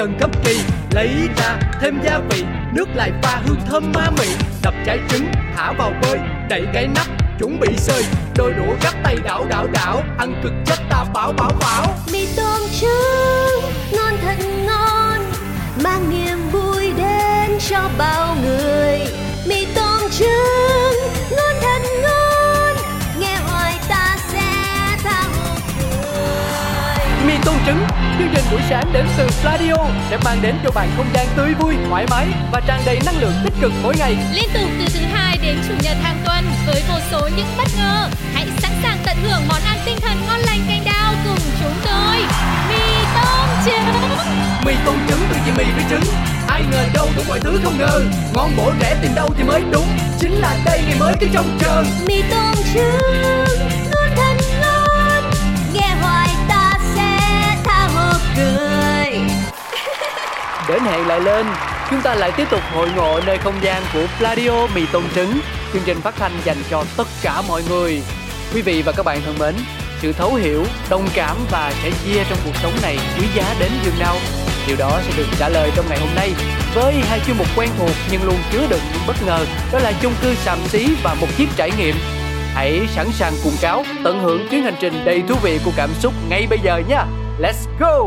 dần khắp kỳ. Lấy ra thêm gia vị, nước lại pha hương thơm ma mị. Đập trái trứng, thả vào bơi, đậy cái nắp, chuẩn bị sơi. Đôi đũa gắp tay đảo đảo đảo, ăn cực chất ta bảo bảo bảo. Mì tôm trứng, ngon thật ngon, mang niềm vui đến cho bao người. Mì tôm trứng. Chương trình buổi sáng đến từ Pladio sẽ mang đến cho bạn không gian tươi vui thoải mái và tràn đầy năng lượng tích cực mỗi ngày Liên tục từ thứ hai đến chủ nhật hàng tuần với vô số những bất ngờ. Hãy sẵn sàng tận hưởng món ăn tinh thần ngon lành canh đao cùng chúng tôi. Mì tôm trứng. mì tôm trứng từ chị mì với trứng ai ngờ đâu đủ mọi thứ không ngờ ngon bổ rẻ tìm đâu thì mới đúng chính là đây ngày mới cứ trông chờ mì tôm trứng đến hẹn lại lên. Chúng ta lại tiếp tục hội ngộ nơi không gian của Pladio mì tôm trứng. Chương trình phát thanh dành cho tất cả mọi người. Quý vị và các bạn thân mến, sự thấu hiểu, đồng cảm và sẻ chia trong cuộc sống này quý giá đến dường nào? Điều đó sẽ được trả lời trong ngày hôm nay với hai chuyên mục quen thuộc nhưng luôn chứa đựng những bất ngờ. Đó là chung cư sàm xí và một chiếc trải nghiệm. Hãy sẵn sàng cùng cáo, tận hưởng chuyến hành trình đầy thú vị của cảm xúc ngay bây giờ nhé let's go!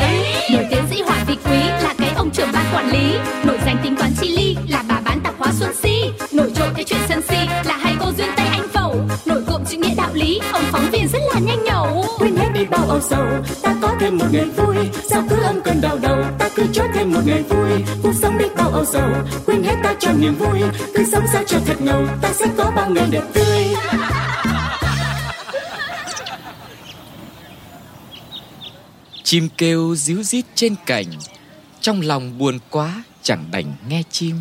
âu sầu. Ta có thêm một ngày vui sao cứ âm cơn đau đầu? Ta cứ cho thêm một ngày vui cuộc sống đi bao âu sầu. Quên hết ta cho niềm vui cứ sống sao cho thật ngầu. Ta sẽ có bao ngày đẹp tươi. Chim kêu díu dít trên cành Trong lòng buồn quá chẳng đành nghe chim.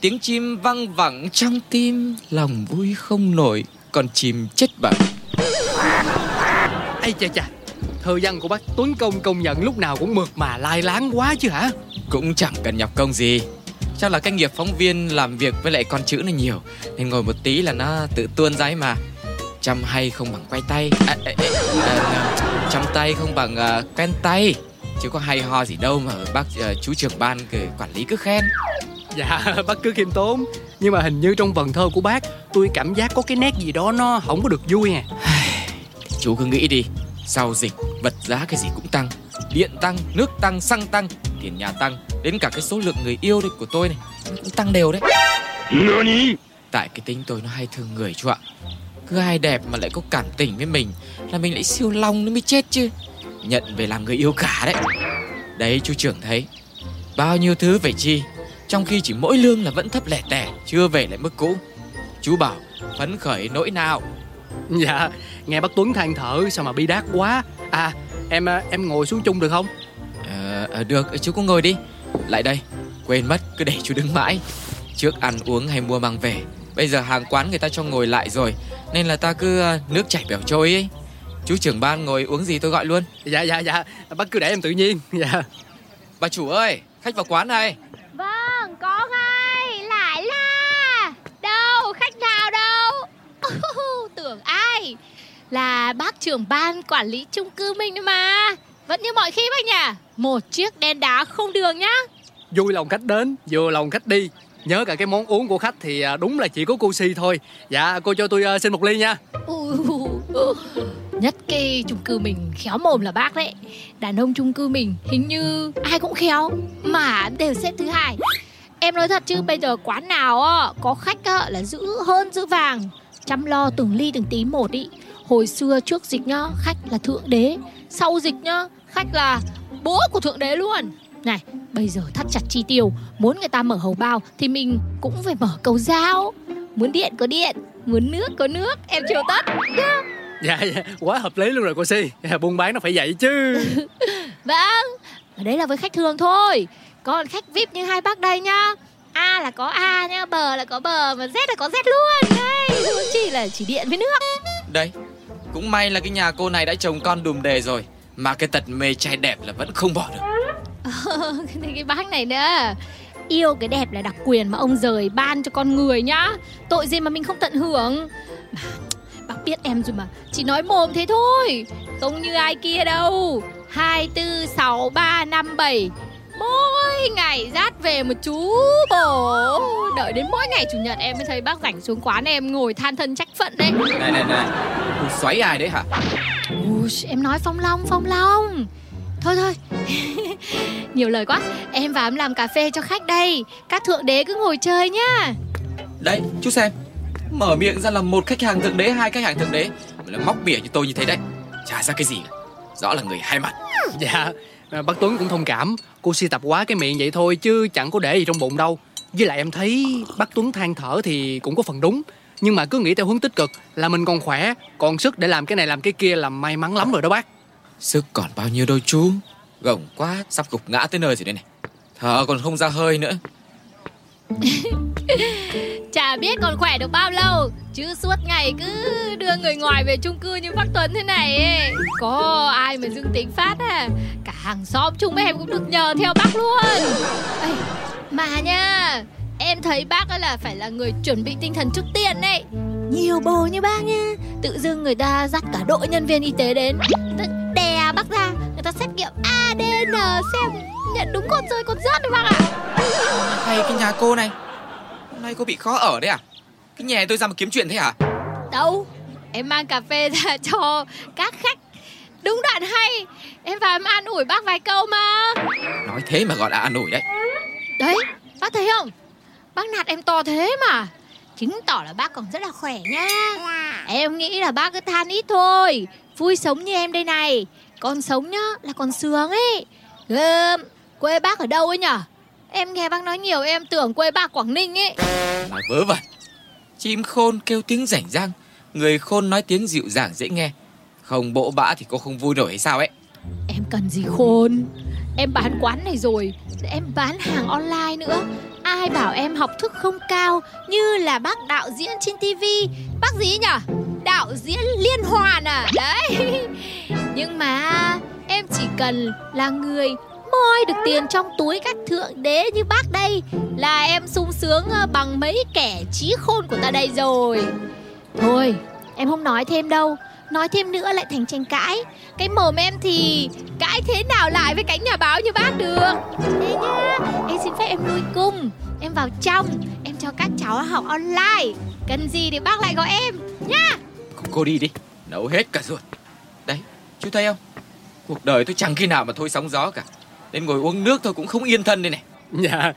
Tiếng chim văng vẳng trong tim Lòng vui không nổi Còn chim chết bẩm ây chà chà thơ văn của bác Tuấn Công công nhận lúc nào cũng mượt mà lai láng quá chứ hả? Cũng chẳng cần nhọc công gì. Chắc là cái nghiệp phóng viên làm việc với lại con chữ này nhiều Nên ngồi một tí là nó tự tuôn ra ấy mà. Chăm hay không bằng quay tay à, à, à, à, Chăm tay không bằng à, quen tay. Chứ có hay ho gì đâu mà bác à, chú trưởng ban quản lý cứ khen. Dạ bác cứ khiêm tốn. Nhưng mà hình như trong vần thơ của bác Tôi cảm giác có cái nét gì đó nó không có được vui à. Chú cứ nghĩ đi. Sau dịch vật giá cái gì cũng tăng Điện tăng, nước tăng, xăng tăng Tiền nhà tăng Đến cả cái số lượng người yêu đây của tôi này nó Cũng tăng đều đấy. Tại cái tính tôi nó hay thương người chú ạ. Cứ ai đẹp mà lại có cảm tình với mình Là mình lại siêu long nó mới chết chứ. Nhận về làm người yêu cả đấy. Đấy chú trưởng thấy. Bao nhiêu thứ phải chi Trong khi chỉ mỗi lương là vẫn thấp lẻ tẻ Chưa về lại mức cũ. Chú bảo phấn khởi nỗi nào? Dạ Nghe bác Tuấn than thở sao mà bi đát quá À em em ngồi xuống chung được không Ờ, ờ, được, chú cũng ngồi đi Lại đây, quên mất, cứ để chú đứng mãi Trước ăn uống hay mua mang về Bây giờ hàng quán người ta cho ngồi lại rồi Nên là ta cứ ờ, nước chảy bẻo trôi ấy Chú trưởng ban ngồi uống gì tôi gọi luôn Dạ dạ dạ Bác cứ để em tự nhiên Dạ Bà chủ ơi, khách vào quán này Vâng, có ngay. Lại là. Đâu, khách nào đâu? Tưởng ai? Là bác trưởng ban quản lý chung cư mình đấy mà. Vẫn như mọi khi bác nhỉ? Một chiếc đen đá không đường nhá. Vui lòng khách đến Vừa lòng khách đi. Nhớ cả cái món uống của khách thì à, đúng là chỉ có cô Si thôi. Dạ cô cho tôi à, xin một ly nha. Nhất cái chung cư mình khéo mồm là bác đấy. Đàn ông chung cư mình hình như ai cũng khéo Mà đều xếp thứ hai. Em nói thật chứ bây giờ quán nào á, có khách là giữ hơn giữ vàng. Chăm lo từng ly từng tí một ý Hồi xưa trước dịch nhá, khách là thượng đế. Sau dịch nhá, khách là bố của thượng đế luôn. Này, bây giờ thắt chặt chi tiêu Muốn người ta mở hầu bao thì mình cũng phải mở cầu giao. Muốn điện có điện, muốn nước có nước Em chiều tất. Nhá. Dạ, dạ quá hợp lý luôn rồi cô Si. Dạ, Buôn bán nó phải vậy chứ. Vâng, đấy là với khách thường thôi. Còn khách VIP như hai bác đây nhá A là có A nhá Bờ là có bờ Mà Z là có Z luôn. Huống chỉ là chỉ điện với nước. Đấy cũng may là cái nhà cô này đã chồng con đùm đề rồi Mà cái tật mê trai đẹp là vẫn không bỏ được. Ờ, cái bác này nữa. Yêu cái đẹp là đặc quyền mà ông rời ban cho con người nhá. Tội gì mà mình không tận hưởng? Mà bác biết em rồi mà Chỉ nói mồm thế thôi. Không như ai kia đâu. 2, 4, 6, 3, 5, 7 Mỗi ngày rát về một chú bổ Đợi đến mỗi ngày chủ nhật em mới thấy bác rảnh xuống quán em ngồi than thân trách phận đấy. Này này này xoáy ai đấy hả? Ui, em nói Phong Long, Phong Long. Thôi thôi. Nhiều lời quá. Em vào em làm cà phê cho khách đây. Các thượng đế cứ ngồi chơi nhá. Đấy chú xem. Mở miệng ra là một khách hàng thượng đế Hai khách hàng thượng đế. Mà là móc mỉa như tôi như thế đấy. Chả ra cái gì. Cả Rõ là người hai mặt. Dạ Bác Tuấn cũng thông cảm. Cô si tập quá cái miệng vậy thôi Chứ chẳng có để gì trong bụng đâu. Với lại em thấy bác Tuấn than thở thì cũng có phần đúng. Nhưng mà cứ nghĩ theo hướng tích cực Là mình còn khỏe Còn sức để làm cái này làm cái kia là may mắn lắm rồi đó bác. Sức còn bao nhiêu đâu chú? Gồng quá Sắp gục ngã tới nơi rồi đây này. Thở còn không ra hơi nữa. Chả biết còn khỏe được bao lâu Chứ suốt ngày cứ đưa người ngoài về chung cư như bác Tuấn thế này ấy. Có ai mà dương tính phát à Cả hàng xóm chúng em cũng được nhờ theo bác luôn. Ê, Mà nha Em thấy bác ấy là phải là người chuẩn bị tinh thần trước tiên đấy Nhiều bồ như bác nha Tự dưng người ta dắt cả đội nhân viên y tế đến. Người ta đè bác ra Người ta xét nghiệm ADN xem nhận đúng con rơi con rớt đấy bác ạ. Hay cái nhà cô này Hôm nay cô bị khó ở đấy à? Cái nhà tôi ra mà kiếm chuyện thế hả? Đâu Em mang cà phê ra cho các khách. Đúng đoạn hay Em vào em an ủi bác vài câu mà. Nói thế mà gọi là an ủi đấy. Đấy Bác thấy không? Bác nạt em to thế mà. Chứng tỏ là bác còn rất là khỏe nha. Em nghĩ là bác cứ than ít thôi. Vui sống như em đây này. Còn sống nhá là còn sướng ấy. Gơm Quê bác ở đâu ấy nhở? Em nghe bác nói nhiều em tưởng quê bác Quảng Ninh ấy. Nói vớ vẩn Chim khôn kêu tiếng rảnh rang, Người khôn nói tiếng dịu dàng dễ nghe. Không, bộ bã thì cô không vui nổi hay sao ấy? Em cần gì khôn? Em bán quán này rồi, Em bán hàng online nữa. Ai bảo em học thức không cao Như là bác đạo diễn trên tivi Bác gì nhở? Đạo diễn liên hoàn à? Đấy. Nhưng mà Em chỉ cần là người moi được tiền trong túi các thượng đế như bác đây. Là em sung sướng ờ, bằng mấy kẻ trí khôn của ta đây rồi. Thôi, Em không nói thêm đâu. Nói thêm nữa lại thành tranh cãi. Cái mồm em thì cãi thế nào lại với cánh nhà báo như bác được? Thế nhá, Em xin phép em lui cung. Em vào trong, Em cho các cháu học online. Cần gì thì bác lại gọi em, Nhá. Không cô đi đi, Nấu hết cả ruột. Đấy, chú thấy không? Cuộc đời tôi chẳng khi nào mà thôi sóng gió cả. Đến ngồi uống nước thôi cũng không yên thân đây này. Dạ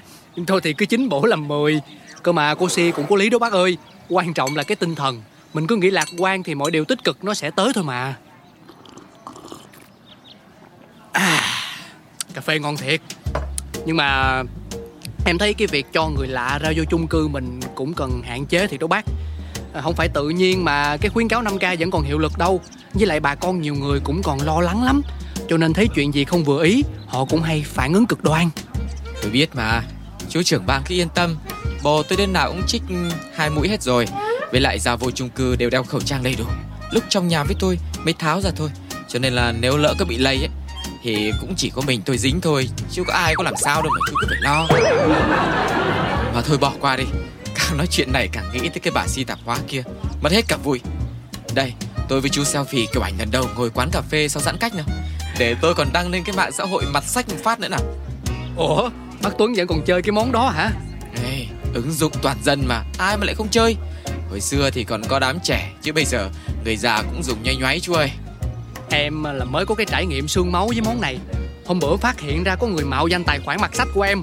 Thôi thì cứ chín bổ làm mười. Cơ mà cô si cũng có lý đó bác ơi. Quan trọng là cái tinh thần. Mình cứ nghĩ lạc quan thì mọi điều tích cực nó sẽ tới thôi mà. À, Cà phê ngon thiệt. Nhưng mà Em thấy cái việc cho người lạ ra vô chung cư mình cũng cần hạn chế thì đó bác. À, Không phải tự nhiên mà cái khuyến cáo 5K vẫn còn hiệu lực đâu. Với lại bà con nhiều người cũng còn lo lắng lắm. Cho nên thấy chuyện gì không vừa ý, Họ cũng hay phản ứng cực đoan. Tôi biết mà. Chú trưởng ban cứ yên tâm. Bồ tôi đến nào cũng trích hai mũi hết rồi. Với lại ra vô chung cư đều đeo khẩu trang đầy đủ. Lúc trong nhà với tôi mới tháo ra thôi. Cho nên là nếu lỡ có bị lây ấy, Thì cũng chỉ có mình tôi dính thôi. Chứ có ai có làm sao đâu mà chú cứ phải lo. Mà thôi bỏ qua đi. Càng nói chuyện này càng nghĩ tới cái bà si tạp hóa kia. Mất hết cả vui. Đây, tôi với chú selfie kiểu ảnh lần đầu ngồi quán cà phê sau giãn cách nào. Để tôi còn đăng lên cái mạng xã hội mặt sách một phát nữa nào. Ủa? Bác Tuấn vẫn còn chơi cái món đó hả? Ê, ứng dụng toàn dân mà ai mà lại không chơi? Hồi xưa thì còn có đám trẻ chứ bây giờ người già cũng dùng nhoay nhoáy chú ơi. Em là mới có cái trải nghiệm xương máu với món này. Hôm bữa phát hiện ra có người mạo danh tài khoản mặt sách của em.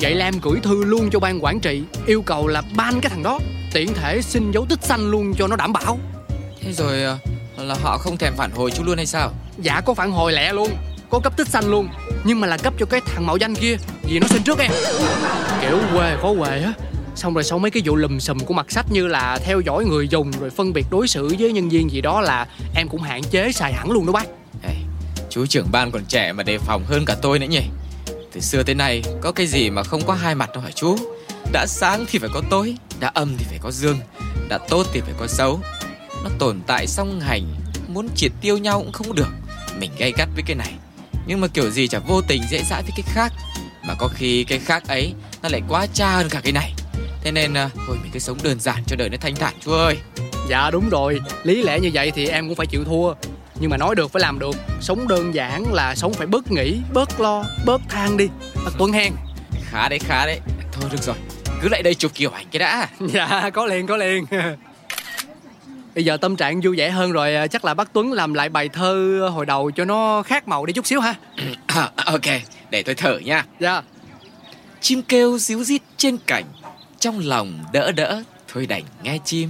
Vậy là em gửi thư luôn cho ban quản trị Yêu cầu là ban cái thằng đó. Tiện thể xin dấu tích xanh luôn cho nó đảm bảo. Thế rồi ờ, là họ không thèm phản hồi chú luôn hay sao Dạ có phản hồi lẹ luôn. Có cấp tích xanh luôn. Nhưng mà là cấp cho cái thằng mạo danh kia Vì nó xin trước em. Kiểu quê khó quê á. Xong rồi sau mấy cái vụ lùm xùm của mặt sách như là theo dõi người dùng rồi phân biệt đối xử với nhân viên gì đó là em cũng hạn chế xài hẳn luôn đó bác. Ê, chú trưởng ban còn trẻ mà đề phòng hơn cả tôi nữa nhỉ? Từ xưa tới nay có cái gì mà không có hai mặt đâu hả chú? Đã sáng thì phải có tối đã âm thì phải có dương đã tốt thì phải có xấu. Nó tồn tại song hành muốn triệt tiêu nhau cũng không được mình gay gắt với cái này. Nhưng mà kiểu gì chả vô tình dễ dãi với cái khác. Mà có khi cái khác ấy nó lại quá cha hơn cả cái này. Thế nên à, thôi mình cứ sống đơn giản cho đời nó thanh thản chú ơi. Dạ đúng rồi. Lý lẽ như vậy thì em cũng phải chịu thua. Nhưng mà nói được phải làm được. Sống đơn giản là sống phải bớt nghĩ Bớt lo, bớt than đi. Bác Tuấn hen khá đấy khá đấy. Thôi được rồi. Cứ lại đây chụp kiểu ảnh cái đã. Dạ có liền có liền Bây giờ tâm trạng vui vẻ hơn rồi à, Chắc là bác Tuấn làm lại bài thơ hồi đầu cho nó khác màu đi chút xíu ha. Ok để tôi thở nha. Dạ. Chim kêu ríu rít trên cảnh trong lòng đỡ đỡ thôi đành nghe chim.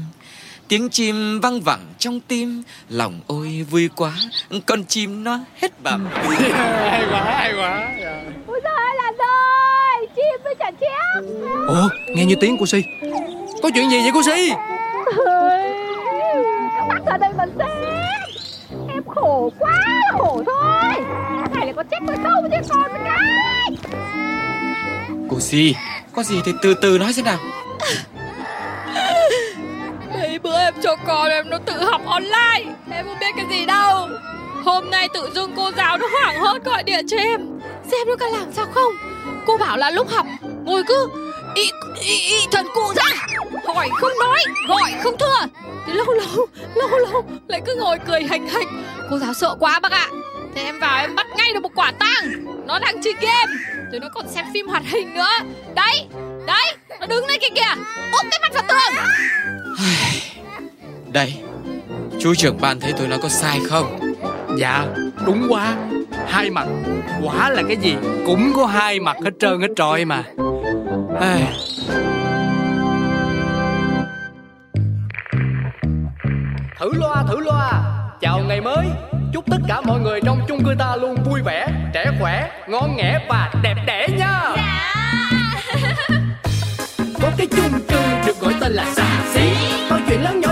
Tiếng chim văng vẳng trong tim lòng ôi vui quá con chim nó hết bẩm Hay quá hay quá dạ. Ôi giời ơi là rồi Chim với chả chép. Ồ nghe như tiếng của Si. Có chuyện gì vậy cô Si Các bác ra đây mà xem. Em khổ quá khổ thôi. Cái này lại có trách tôi không chứ còn một cái cô si có gì thì từ từ nói xem nào. Mấy bữa em cho con em nó tự học online. Em không biết cái gì đâu. Hôm nay tự dưng cô giáo nó hoảng hốt gọi điện cho em. Xem nó có làm sao không. Cô bảo là lúc học Ngồi cứ ý, ý, ý thần cụ ra. Hỏi không nói Gọi không thưa. Thì lâu lâu Lâu lâu Lại cứ ngồi cười hành hành. Cô giáo sợ quá bác ạ. Thế em vào em bắt ngay được một quả tang. Nó đang chơi game. Rồi nó còn xem phim hoạt hình nữa. Đấy Đấy Nó đứng đây kìa kìa. Úp cái mặt vào tường. Đây chú trưởng ban thấy tôi nói có sai không? Dạ đúng quá. Hai mặt Quả là cái gì Cũng có hai mặt hết trơn hết trọi mà. Ai. Thử loa thử loa. Chào ngày mới. Chúc tất cả mọi người trong chung cư ta luôn vui vẻ Trẻ khỏe Ngon nghẻ và đẹp đẽ nha. Có cái chung cư được gọi tên là xà xí. Mọi chuyện lớn nhỏ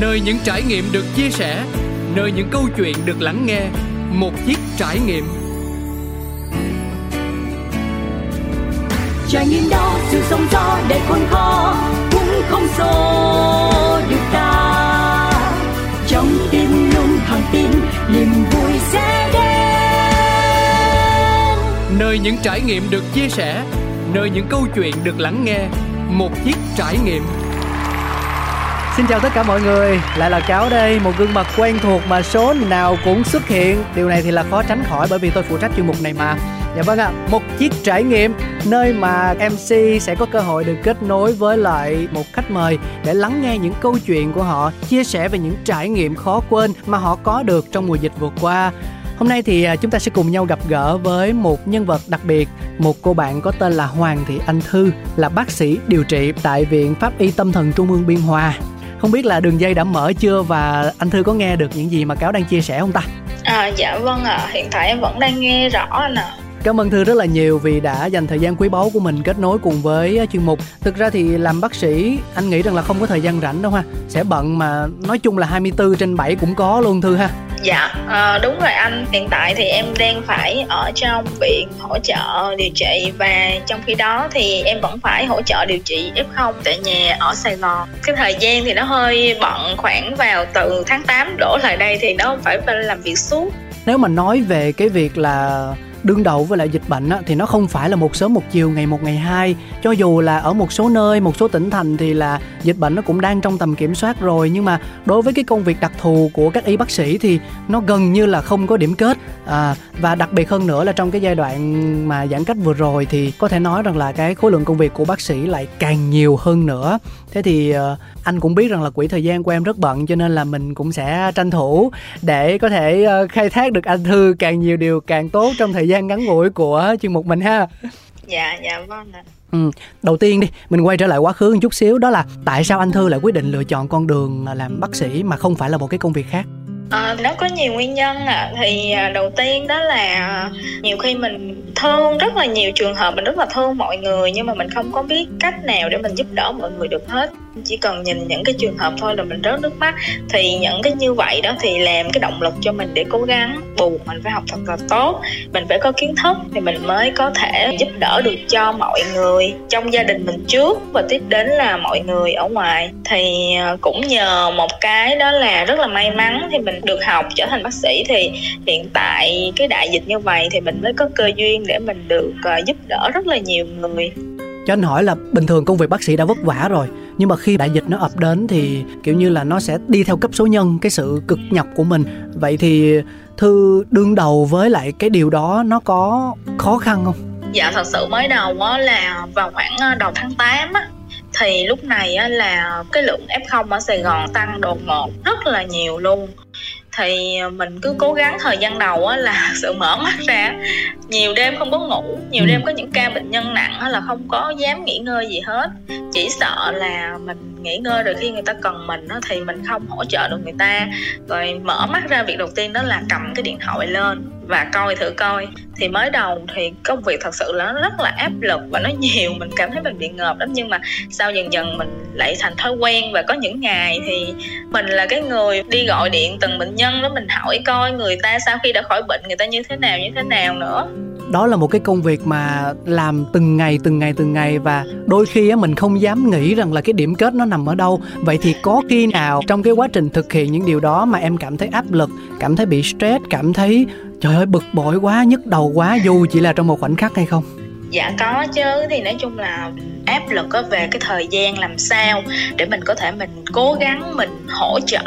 Nơi những trải nghiệm được chia sẻ, nơi những câu chuyện được lắng nghe, một chiếc trải nghiệm. trải nghiệm đó sự sóng gió để khôn khó cũng không xô được ta trong tim luôn hàng tin niềm vui sẽ đến Nơi những trải nghiệm được chia sẻ, nơi những câu chuyện được lắng nghe, một chiếc trải nghiệm. Xin chào tất cả mọi người, lại là Cáo đây, một gương mặt quen thuộc mà số nào cũng xuất hiện. Điều này thì là khó tránh khỏi bởi vì tôi phụ trách chuyên mục này mà. Dạ vâng ạ, một chiếc trải nghiệm nơi mà MC sẽ có cơ hội được kết nối với lại một khách mời để lắng nghe những câu chuyện của họ, chia sẻ về những trải nghiệm khó quên mà họ có được trong mùa dịch vừa qua. Hôm nay thì à, chúng ta sẽ cùng nhau gặp gỡ với một nhân vật đặc biệt, một cô bạn có tên là Hoàng Thị Anh Thư, là bác sĩ điều trị tại Viện Pháp y Tâm thần Trung ương Biên Hòa. Không biết là đường dây đã mở chưa và anh Thư có nghe được những gì mà Cáo đang chia sẻ không ta? À, dạ vâng ạ, hiện tại em vẫn đang nghe rõ ạ. Cảm ơn Thư rất là nhiều vì đã dành thời gian quý báu của mình kết nối cùng với chuyên mục. Thực ra thì làm bác sĩ anh nghĩ rằng là không có thời gian rảnh đâu ha. Sẽ bận mà nói chung là 24 trên 7 cũng có luôn Thư ha. Dạ, à, đúng rồi anh. Hiện tại thì em đang phải ở trong viện hỗ trợ điều trị và trong khi đó thì em vẫn phải hỗ trợ điều trị F0 tại nhà ở Sài Gòn. Cái thời gian thì nó hơi bận khoảng vào từ tháng 8 đổ lại đây thì nó không phải phải làm việc suốt. Nếu mà nói về cái việc là đương đầu với lại dịch bệnh á, thì nó không phải là một sớm một chiều ngày một ngày hai. Cho dù là ở một số nơi một số tỉnh thành thì là dịch bệnh nó cũng đang trong tầm kiểm soát rồi. Nhưng mà đối với cái công việc đặc thù của các y bác sĩ thì nó gần như là không có điểm kết. À, và đặc biệt hơn nữa là trong cái giai đoạn mà giãn cách vừa rồi thì có thể nói rằng là cái khối lượng công việc của bác sĩ lại càng nhiều hơn nữa thế thì ờ, anh cũng biết rằng là quỹ thời gian của em rất bận cho nên là mình cũng sẽ tranh thủ để có thể ờ, khai thác được anh thư càng nhiều điều càng tốt trong thời gian ngắn ngủi của chuyên mục mình ha Dạ, dạ vâng ạ. Ừ. Đầu tiên đi, mình quay trở lại quá khứ một chút xíu đó là tại sao anh Thư lại quyết định lựa chọn con đường làm bác sĩ mà không phải là một cái công việc khác? À, nó có nhiều nguyên nhân ạ. Thì à, đầu tiên đó là à, nhiều khi mình thương rất là nhiều trường hợp mình rất là thương mọi người nhưng mà mình không có biết cách nào để mình giúp đỡ mọi người được hết chỉ cần nhìn những cái trường hợp thôi là mình rớt nước mắt. Thì những cái như vậy đó thì làm cái động lực cho mình để cố gắng bù mình phải học thật là tốt. Mình phải có kiến thức thì mình mới có thể giúp đỡ được cho mọi người trong gia đình mình trước và tiếp đến là mọi người ở ngoài. Thì à, cũng nhờ một cái đó là rất là may mắn thì mình được học trở thành bác sĩ. Thì hiện tại cái đại dịch như vậy thì mình mới có cơ duyên để mình được à, giúp đỡ rất là nhiều người. Cho anh hỏi là bình thường công việc bác sĩ đã vất vả rồi nhưng mà khi đại dịch nó ập đến thì kiểu như là nó sẽ đi theo cấp số nhân, cái sự cực nhọc của mình. Vậy thì thư đương đầu với lại cái điều đó nó có khó khăn không? Dạ thật sự mới đầu á là vào khoảng ờ, đầu tháng 8 á, thì lúc này á là cái lượng F0 ở Sài Gòn tăng đột ngột rất là nhiều luôn thì mình cứ cố gắng thời gian đầu á là sự mở mắt ra. Nhiều đêm không có ngủ nhiều ừ. đêm có những ca bệnh nhân nặng á là không có dám nghỉ ngơi gì hết. Chỉ sợ là mình nghỉ ngơi rồi khi người ta cần mình á thì mình không hỗ trợ được người ta. Rồi mở mắt ra việc đầu tiên đó là cầm cái điện thoại lên và coi thử coi. Thì mới đầu thì công việc thật sự là nó rất là áp lực và nó nhiều, mình cảm thấy mình bị ngợp lắm. Nhưng mà sau dần dần mình lại thành thói quen và có những ngày thì mình là cái người đi gọi điện từng bệnh nhân đó, mình hỏi coi người ta sau khi đã khỏi bệnh người ta như thế nào, như thế nào nữa. Đó là một cái công việc mà làm từng ngày từng ngày từng ngày và đôi khi á, mình không dám nghĩ rằng là cái điểm kết nó nằm ở đâu. Vậy thì có khi nào trong cái quá trình thực hiện những điều đó mà em cảm thấy áp lực, cảm thấy bị stress, cảm thấy trời ơi, bực bội quá, nhức đầu quá, dù chỉ là trong một khoảnh khắc hay không? Dạ có chứ. Thì nói chung là áp lực có về cái thời gian làm sao để mình có thể mình cố gắng, mình hỗ trợ,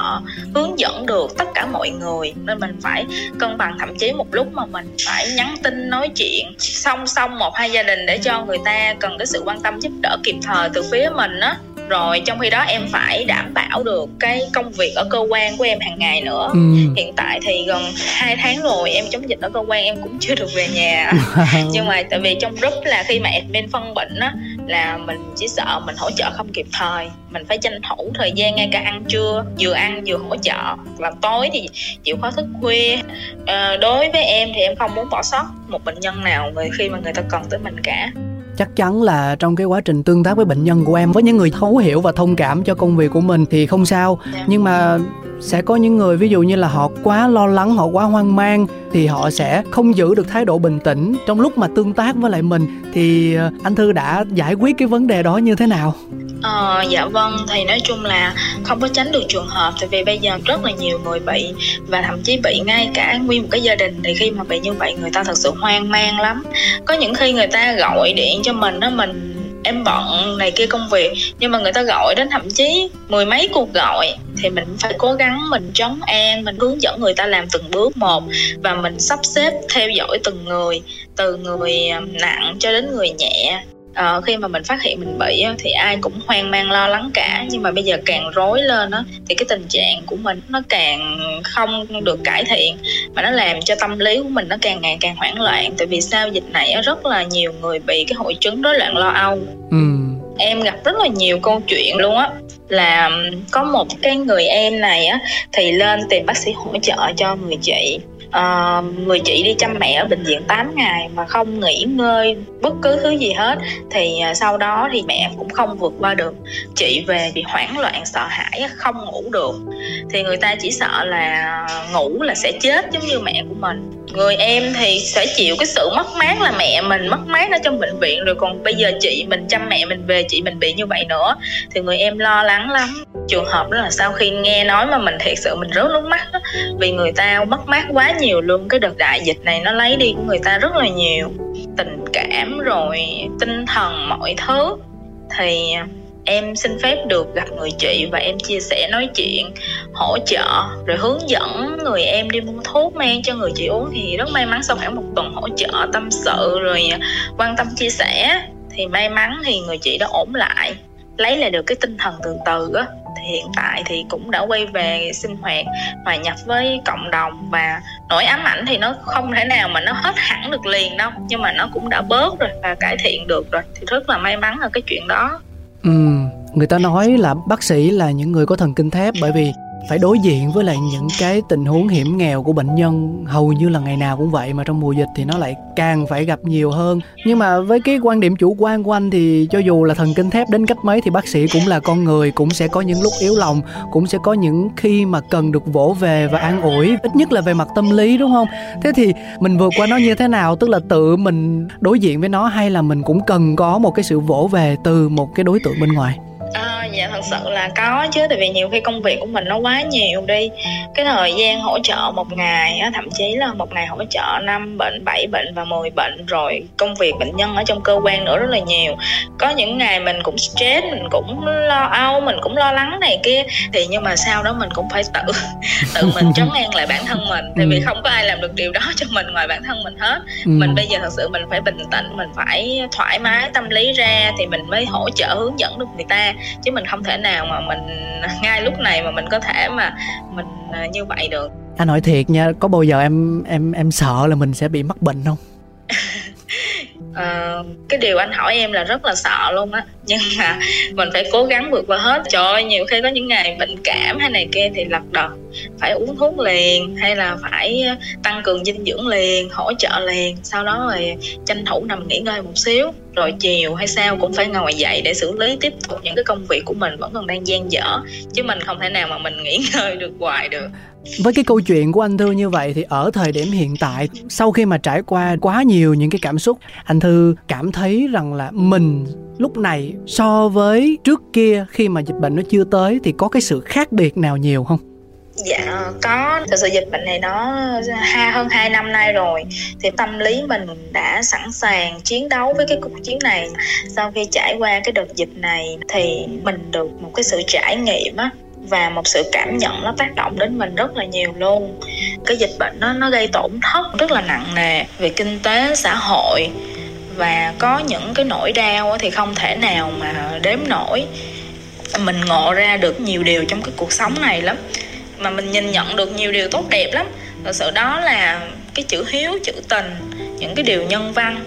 hướng dẫn được tất cả mọi người. Nên mình phải cân bằng, thậm chí một lúc mà mình phải nhắn tin, nói chuyện, song song một hai gia đình để cho người ta cần cái sự quan tâm, giúp đỡ kịp thời từ phía mình á rồi trong khi đó em phải đảm bảo được cái công việc ở cơ quan của em hàng ngày nữa. Ừ. hiện tại thì gần 2 tháng rồi em chống dịch ở cơ quan em cũng chưa được về nhà. Nhưng mà tại vì trong group là khi mà admin phân bệnh á là mình chỉ sợ mình hỗ trợ không kịp thời. Mình phải tranh thủ thời gian ngay cả ăn trưa vừa ăn vừa hỗ trợ. Và tối thì chịu khó thức khuya. À, đối với em thì em không muốn bỏ sót một bệnh nhân nào người khi mà người ta cần tới mình cả chắc chắn là trong cái quá trình tương tác với bệnh nhân của em, với những người thấu hiểu và thông cảm cho công việc của mình thì không sao. Nhưng mà sẽ có những người ví dụ như là họ quá lo lắng họ quá hoang mang thì họ sẽ không giữ được thái độ bình tĩnh trong lúc mà tương tác với lại mình. Thì ờ, anh thư đã giải quyết cái vấn đề đó như thế nào? Ờ, dạ vâng thì nói chung là không có tránh được trường hợp tại vì bây giờ rất là nhiều người bị và thậm chí bị ngay cả nguyên một cái gia đình thì khi mà bị như vậy người ta thật sự hoang mang lắm. Có những khi người ta gọi điện cho mình đó mình em bận này kia công việc, nhưng mà người ta gọi đến thậm chí mười mấy cuộc gọi, thì mình phải cố gắng mình trấn an, mình hướng dẫn người ta làm từng bước một, và mình sắp xếp theo dõi từng người, từ người à, nặng cho đến người nhẹ uh, khi mà mình phát hiện mình bị thì ai cũng hoang mang lo lắng cả. Nhưng mà bây giờ càng rối lên á thì cái tình trạng của mình nó càng không được cải thiện. Mà nó làm cho tâm lý của mình nó càng ngày càng hoảng loạn. Tại vì sao? Dịch này rất là nhiều người bị cái hội chứng rối loạn lo âu. Ừ. em gặp rất là nhiều câu chuyện luôn á là có một cái người em này á thì lên tìm bác sĩ hỗ trợ cho người chị uh, người chị đi chăm mẹ ở bệnh viện 8 ngày mà không nghỉ ngơi bất cứ thứ gì hết thì uh, sau đó thì mẹ cũng không vượt qua được. Chị về bị hoảng loạn sợ hãi không ngủ được. Thì người ta chỉ sợ là ngủ là sẽ chết giống như mẹ của mình. Người em thì sẽ chịu cái sự mất mát là mẹ mình mất mát ở trong bệnh viện rồi còn bây giờ chị mình chăm mẹ mình về chị mình bị như vậy nữa. Thì người em lo lắng lắm. Trường hợp đó là sau khi nghe nói mà mình thiệt sự mình rớt nước mắt đó, vì người ta mất mát quá nhiều luôn. Cái đợt đại dịch này nó lấy đi của người ta rất là nhiều. Tình cảm rồi tinh thần, mọi thứ. Thì em xin phép được gặp người chị và em chia sẻ nói chuyện, hỗ trợ, rồi hướng dẫn người em đi mua thuốc men cho người chị uống. Thì rất may mắn sau khoảng một tuần hỗ trợ, tâm sự, rồi quan tâm chia sẻ, thì may mắn thì người chị đã ổn lại, lấy lại được cái tinh thần từ từ á thì hiện tại thì cũng đã quay về sinh hoạt hòa nhập với cộng đồng và nỗi ám ảnh thì nó không thể nào mà nó hết hẳn được liền đâu, nhưng mà nó cũng đã bớt rồi và cải thiện được rồi, thì rất là may mắn ở cái chuyện đó. Ừ người ta nói là bác sĩ là những người có thần kinh thép bởi vì phải đối diện với lại những cái tình huống hiểm nghèo của bệnh nhân, hầu như là ngày nào cũng vậy mà trong mùa dịch thì nó lại càng phải gặp nhiều hơn. Nhưng mà với cái quan điểm chủ quan của anh thì cho dù là thần kinh thép đến cách mấy thì bác sĩ cũng là con người, cũng sẽ có những lúc yếu lòng, cũng sẽ có những khi mà cần được vỗ về và an ủi, ít nhất là về mặt tâm lý, đúng không? Thế thì mình vượt qua nó như thế nào? Tức là tự mình đối diện với nó hay là mình cũng cần có một cái sự vỗ về từ một cái đối tượng bên ngoài? À, dạ thật sự là có chứ tại vì nhiều khi công việc của mình nó quá nhiều đi. Cái thời gian hỗ trợ một ngày á, thậm chí là một ngày hỗ trợ năm bệnh 7 bệnh và 10 bệnh rồi công việc bệnh nhân ở trong cơ quan nữa rất là nhiều. Có những ngày mình cũng stress mình cũng lo âu mình cũng lo lắng này kia. Thì nhưng mà sau đó mình cũng phải tự tự mình trấn an lại bản thân mình tại vì Ừ. không có ai làm được điều đó cho mình ngoài bản thân mình hết. Ừ. mình bây giờ thật sự mình phải bình tĩnh mình phải thoải mái tâm lý ra thì mình mới hỗ trợ hướng dẫn được người ta. Chứ mình mình không thể nào mà mình ngay lúc này mà mình có thể mà mình à, như vậy được. Anh hỏi thiệt nha, có bao giờ em em em sợ là mình sẽ bị mắc bệnh không? À, cái điều anh hỏi em là rất là sợ luôn á. Nhưng mà mình phải cố gắng vượt qua hết. Trời ơi nhiều khi có những ngày bệnh cảm hay này kia thì lật đật phải uống thuốc liền hay là phải ờ, tăng cường dinh dưỡng liền hỗ trợ liền. Sau đó rồi tranh thủ nằm nghỉ ngơi một xíu rồi chiều hay sao cũng phải ngồi dậy để xử lý tiếp tục những cái công việc của mình vẫn còn đang gian dở. Chứ mình không thể nào mà mình nghỉ ngơi được hoài được với cái câu chuyện của anh thư như vậy thì ở thời điểm hiện tại sau khi mà trải qua quá nhiều những cái cảm xúc anh thư cảm thấy rằng là mình lúc này so với trước kia khi mà dịch bệnh nó chưa tới thì có cái sự khác biệt nào nhiều không? Dạ có. Thực sự dịch bệnh này nó ha, hơn 2 năm nay rồi. Thì tâm lý mình đã sẵn sàng chiến đấu với cái cuộc chiến này. Sau khi trải qua cái đợt dịch này Thì mình được một cái sự trải nghiệm á và một sự cảm nhận nó tác động đến mình rất là nhiều luôn. Cái dịch bệnh nó nó gây tổn thất rất là nặng nề về kinh tế, xã hội. Và có những cái nỗi đau thì không thể nào mà đếm nổi. Mình ngộ ra được nhiều điều trong cái cuộc sống này lắm. Mà mình nhìn nhận được nhiều điều tốt đẹp lắm. Thật sự đó là cái chữ hiếu, chữ tình, những cái điều nhân văn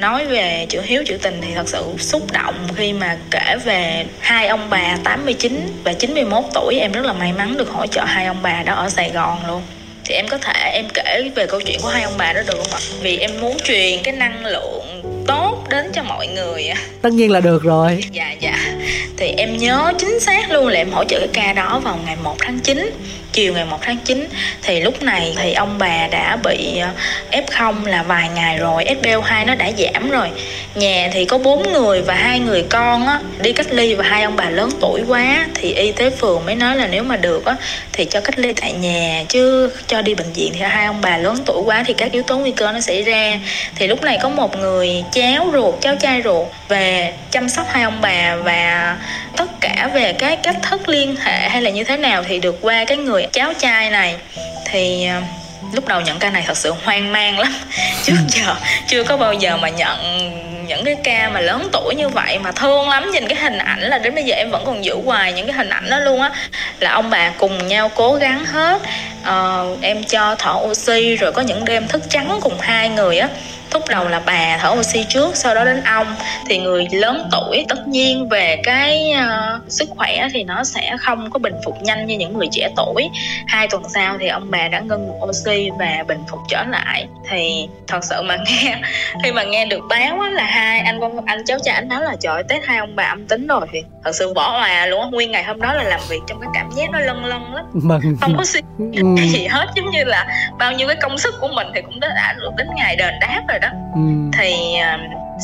nói về chữ hiếu chữ tình thì thật sự xúc động khi mà kể về hai ông bà 89 và 91 tuổi. Em rất là may mắn được hỗ trợ hai ông bà đó ở Sài Gòn luôn. Thì em có thể em kể về câu chuyện của hai ông bà đó được không ạ? Vì em muốn truyền cái năng lượng tốt đến cho mọi người ạ. Tất nhiên là được rồi. Dạ dạ. Thì em nhớ chính xác luôn là em hỗ trợ cái ca đó vào ngày 1 tháng 9 Chiều ngày 1 tháng 9 Thì lúc này thì ông bà đã bị ờ, F0 là vài ngày rồi SPO2 nó đã giảm rồi. Nhà thì có bốn người và hai người con á, đi cách ly và hai ông bà lớn tuổi quá Thì y tế phường mới nói là nếu mà được á, thì cho cách ly tại nhà Chứ cho đi bệnh viện thì hai ông bà lớn tuổi quá thì các yếu tố nguy cơ nó xảy ra. Thì lúc này có một người cháu ruột, cháu trai ruột về chăm sóc hai ông bà và tất cả về cái cách thức liên hệ hay là như thế nào thì được qua cái người cháu trai này thì ờ, lúc đầu nhận ca này thật sự hoang mang lắm. Trước giờ chưa có bao giờ mà nhận những cái ca mà lớn tuổi như vậy mà thương lắm. Nhìn cái hình ảnh là đến bây giờ em vẫn còn giữ hoài những cái hình ảnh đó luôn á. Là ông bà cùng nhau cố gắng hết Ờ, em cho thở oxy rồi có những đêm thức trắng cùng hai người á lúc đầu là bà thở oxy trước sau đó đến ông. Thì người lớn tuổi tất nhiên về cái ờ, sức khỏe thì nó sẽ không có bình phục nhanh như những người trẻ tuổi. Hai tuần sau thì ông bà đã ngưng oxy và bình phục trở lại. Thì thật sự mà nghe khi mà nghe được báo á, là hai anh con anh cháu trai anh nói là trời tết hai ông bà âm tính rồi. Thì thật sự bỏ hòa luôn á. Nguyên ngày hôm đó là làm việc trong cái cảm giác nó lân lân lắm. Mừng không có suy ừ, nghĩ gì hết giống như là bao nhiêu cái công sức của mình thì cũng đã, đã được đến ngày đền đáp rồi đó ừ, thì à,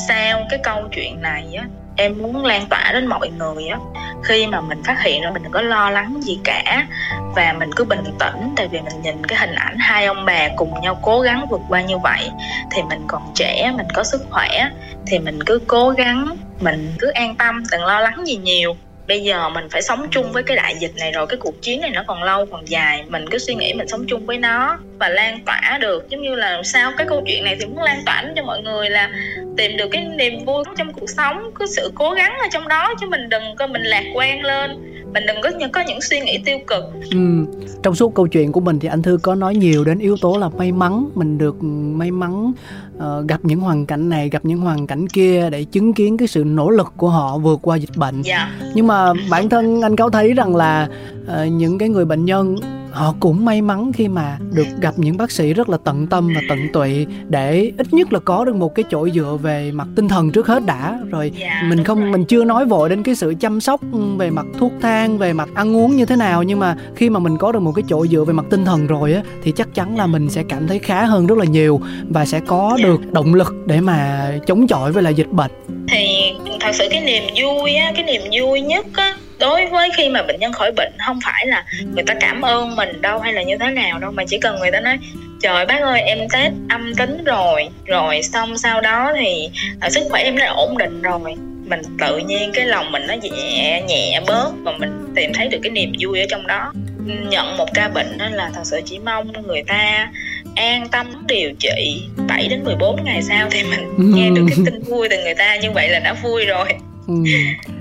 sau cái câu chuyện này á em muốn lan tỏa đến mọi người á. Khi mà mình phát hiện ra mình đừng có lo lắng gì cả và mình cứ bình tĩnh tại vì mình nhìn cái hình ảnh hai ông bà cùng nhau cố gắng vượt qua như vậy thì mình còn trẻ mình có sức khỏe thì mình cứ cố gắng mình cứ an tâm đừng lo lắng gì nhiều bây giờ mình phải sống chung với cái đại dịch này rồi, cái cuộc chiến này nó còn lâu, còn dài. Mình cứ suy nghĩ mình sống chung với nó và lan tỏa được. Giống như là sao cái câu chuyện này thì muốn lan tỏa cho mọi người là tìm được cái niềm vui trong cuộc sống, cứ sự cố gắng ở trong đó chứ mình đừng có mình lạc quan lên mình đừng có những có những suy nghĩ tiêu cực. Ừ. trong suốt câu chuyện của mình thì anh thư có nói nhiều đến yếu tố là may mắn. Mình được may mắn ờ, gặp những hoàn cảnh này gặp những hoàn cảnh kia để chứng kiến cái sự nỗ lực của họ vượt qua dịch bệnh. Dạ. Nhưng mà bản thân anh cáo thấy rằng là ờ, những cái người bệnh nhân họ cũng may mắn khi mà được gặp những bác sĩ rất là tận tâm và tận tụy để ít nhất là có được một cái chỗ dựa về mặt tinh thần trước hết đã. Rồi dạ mình không mình chưa nói vội đến cái sự chăm sóc ừ, về mặt thuốc thang về mặt ăn uống như thế nào nhưng mà khi mà mình có được một cái chỗ dựa về mặt tinh thần rồi á thì chắc chắn là mình sẽ cảm thấy khá hơn rất là nhiều và sẽ có Dạ. được động lực để mà chống chọi với lại dịch bệnh. Thì thật sự cái niềm vui á cái niềm vui nhất á đối với khi mà bệnh nhân khỏi bệnh không phải là người ta cảm ơn mình đâu hay là như thế nào đâu mà chỉ cần người ta nói trời bác ơi em test âm tính rồi rồi xong sau đó thì uh, sức khỏe em đã ổn định rồi. Mình tự nhiên cái lòng mình nó nhẹ nhẹ bớt và mình tìm thấy được cái niềm vui ở trong đó. Nhận một ca bệnh đó là thật sự chỉ mong người ta an tâm điều trị 7 đến 14 ngày sau thì mình nghe được cái tin vui từ người ta. Như vậy là đã vui rồi ừ.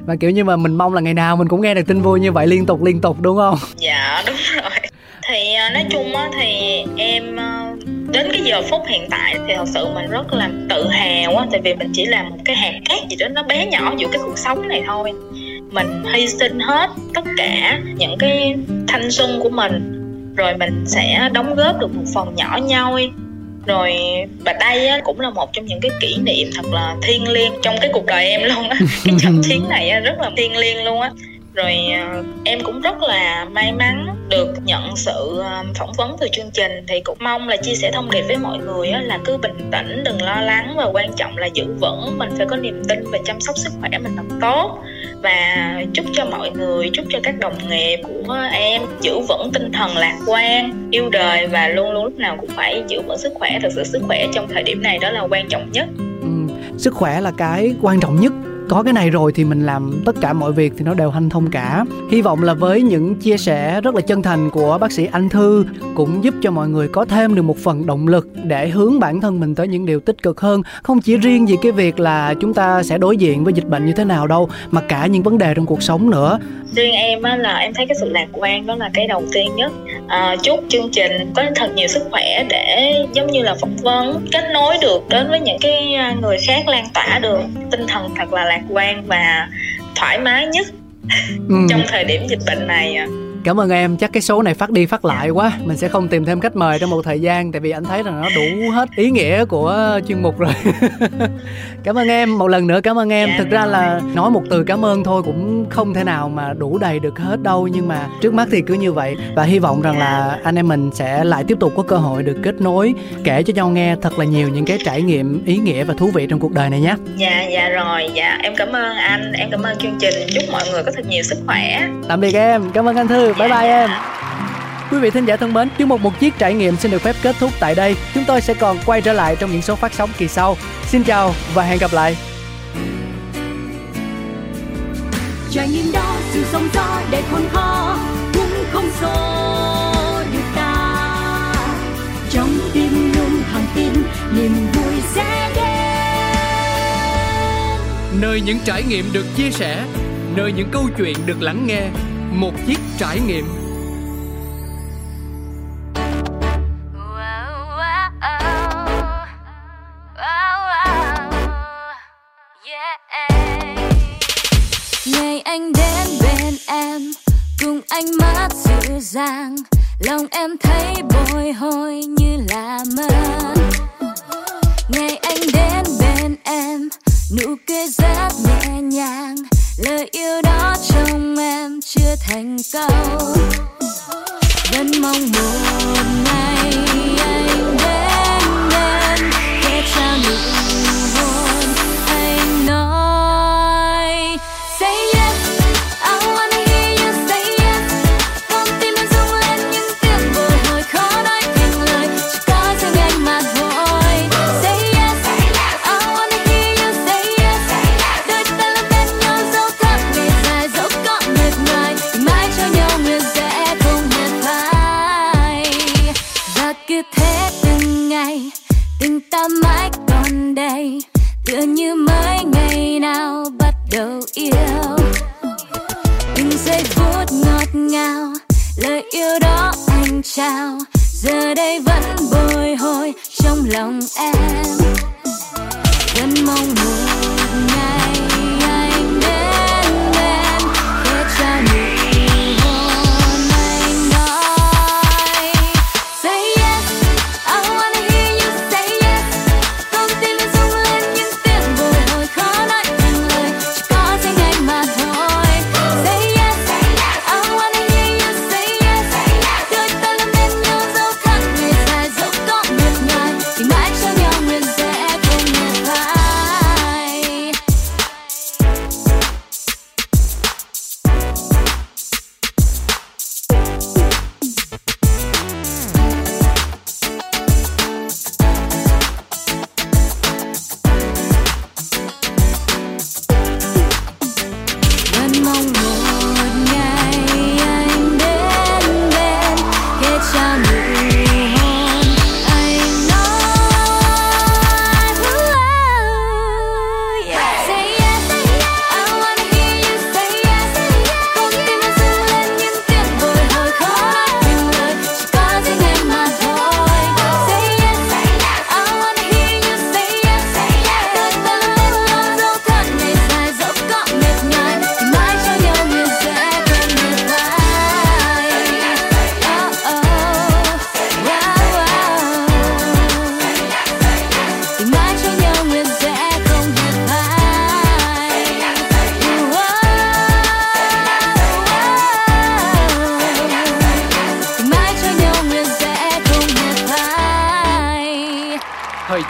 và kiểu như mà mình mong là ngày nào mình cũng nghe được tin vui như vậy liên tục liên tục, đúng không? Dạ đúng rồi. Thì ờ, nói chung á thì em ờ, đến cái giờ phút hiện tại thì thật sự mình rất là tự hào á, tại vì mình chỉ là một cái hạt cát gì đó nó bé nhỏ giữa cái cuộc sống này thôi. Mình hy sinh hết tất cả những cái thanh xuân của mình, rồi mình sẽ đóng góp được một phần nhỏ nhoi rồi và đây á, cũng là một trong những cái kỷ niệm thật là thiêng liêng trong cái cuộc đời em luôn á. Cái trận chiến này á, rất là thiêng liêng luôn á rồi ờ, em cũng rất là may mắn được nhận sự ờ, phỏng vấn từ chương trình. Thì cũng mong là chia sẻ thông điệp với mọi người là cứ bình tĩnh đừng lo lắng và quan trọng là giữ vững mình phải có niềm tin và chăm sóc sức khỏe mình thật tốt. Và chúc cho mọi người chúc cho các đồng nghiệp của em giữ vững tinh thần lạc quan yêu đời và luôn luôn lúc nào cũng phải giữ vững sức khỏe. Thật sự sức khỏe trong thời điểm này đó là quan trọng nhất. Ừ, sức khỏe là cái quan trọng nhất có cái này rồi thì mình làm tất cả mọi việc thì nó đều hanh thông cả. Hy vọng là với những chia sẻ rất là chân thành của bác sĩ anh thư cũng giúp cho mọi người có thêm được một phần động lực để hướng bản thân mình tới những điều tích cực hơn. Không chỉ riêng gì cái việc là chúng ta sẽ đối diện với dịch bệnh như thế nào đâu mà cả những vấn đề trong cuộc sống nữa. Riêng em á, là em thấy cái sự lạc quan đó là cái đầu tiên nhất à, chúc chương trình có thật nhiều sức khỏe để giống như là phỏng vấn kết nối được đến với những cái à, người khác lan tỏa được tinh thần thật là lạc quan và thoải mái nhất ừ. trong thời điểm dịch bệnh này Cảm ơn em, chắc cái số này phát đi phát lại quá. Mình sẽ không tìm thêm khách mời trong một thời gian Tại vì anh thấy rằng nó đủ hết ý nghĩa của chuyên mục rồi. Cảm ơn em, một lần nữa cảm ơn em. Thực ra là nói một từ cảm ơn thôi cũng không thể nào mà đủ đầy được hết đâu Nhưng mà trước mắt thì cứ như vậy. Và hy vọng rằng là anh em mình sẽ lại tiếp tục có cơ hội được kết nối Kể cho nhau nghe thật là nhiều những cái trải nghiệm ý nghĩa và thú vị trong cuộc đời này nhé. Dạ, dạ rồi, dạ em cảm ơn anh, em cảm ơn chương trình. Chúc mọi người có thật nhiều sức khỏe. Tạm biệt em, cảm ơn anh Thư bye bye em Quý vị thính giả thân mến, chương mục một chiếc trải nghiệm xin được phép kết thúc tại đây. Chúng tôi sẽ còn quay trở lại trong những số phát sóng kỳ sau. Xin chào và hẹn gặp lại. Trải nghiệm đó sự sống gió để khôn khó cũng không xô được ta. Trong tim luôn hàng tin niềm vui sẽ đến. Nơi những trải nghiệm được chia sẻ, nơi những câu chuyện được lắng nghe một chiếc trải nghiệm. Ngày anh đến bên em, cùng ánh mắt dịu dàng, lòng em thấy bồi hồi như là mơ. Ngày anh đến bên em, nụ cười rất nhẹ nhàng lời yêu đó trong em chưa thành câu. Vẫn mong một ngày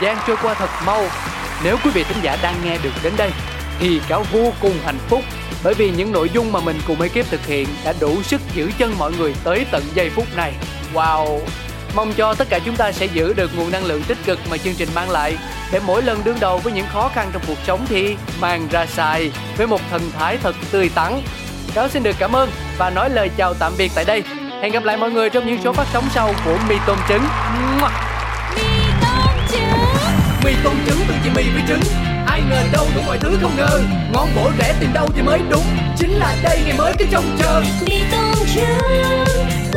gian trôi qua thật mau. Nếu quý vị thính giả đang nghe được đến đây, thì cáo vô cùng hạnh phúc, bởi vì những nội dung mà mình cùng ekip thực hiện đã đủ sức giữ chân mọi người tới tận giây phút này. Wow! Mong cho tất cả chúng ta sẽ giữ được nguồn năng lượng tích cực mà chương trình mang lại, để mỗi lần đương đầu với những khó khăn trong cuộc sống thì mang ra xài với một thần thái thật tươi tắn. Cáo xin được cảm ơn và nói lời chào tạm biệt tại đây. Hẹn gặp lại mọi người trong những số phát sóng sau của Mì Tôm Trứng. mì tôm trứng Mì tôm trứng từ chị mì với trứng Ai ngờ đâu đủ mọi thứ không ngờ Ngon bổ rẻ tìm đâu thì mới đúng. Chính là đây ngày mới cái trông chờ. Mì tôm trứng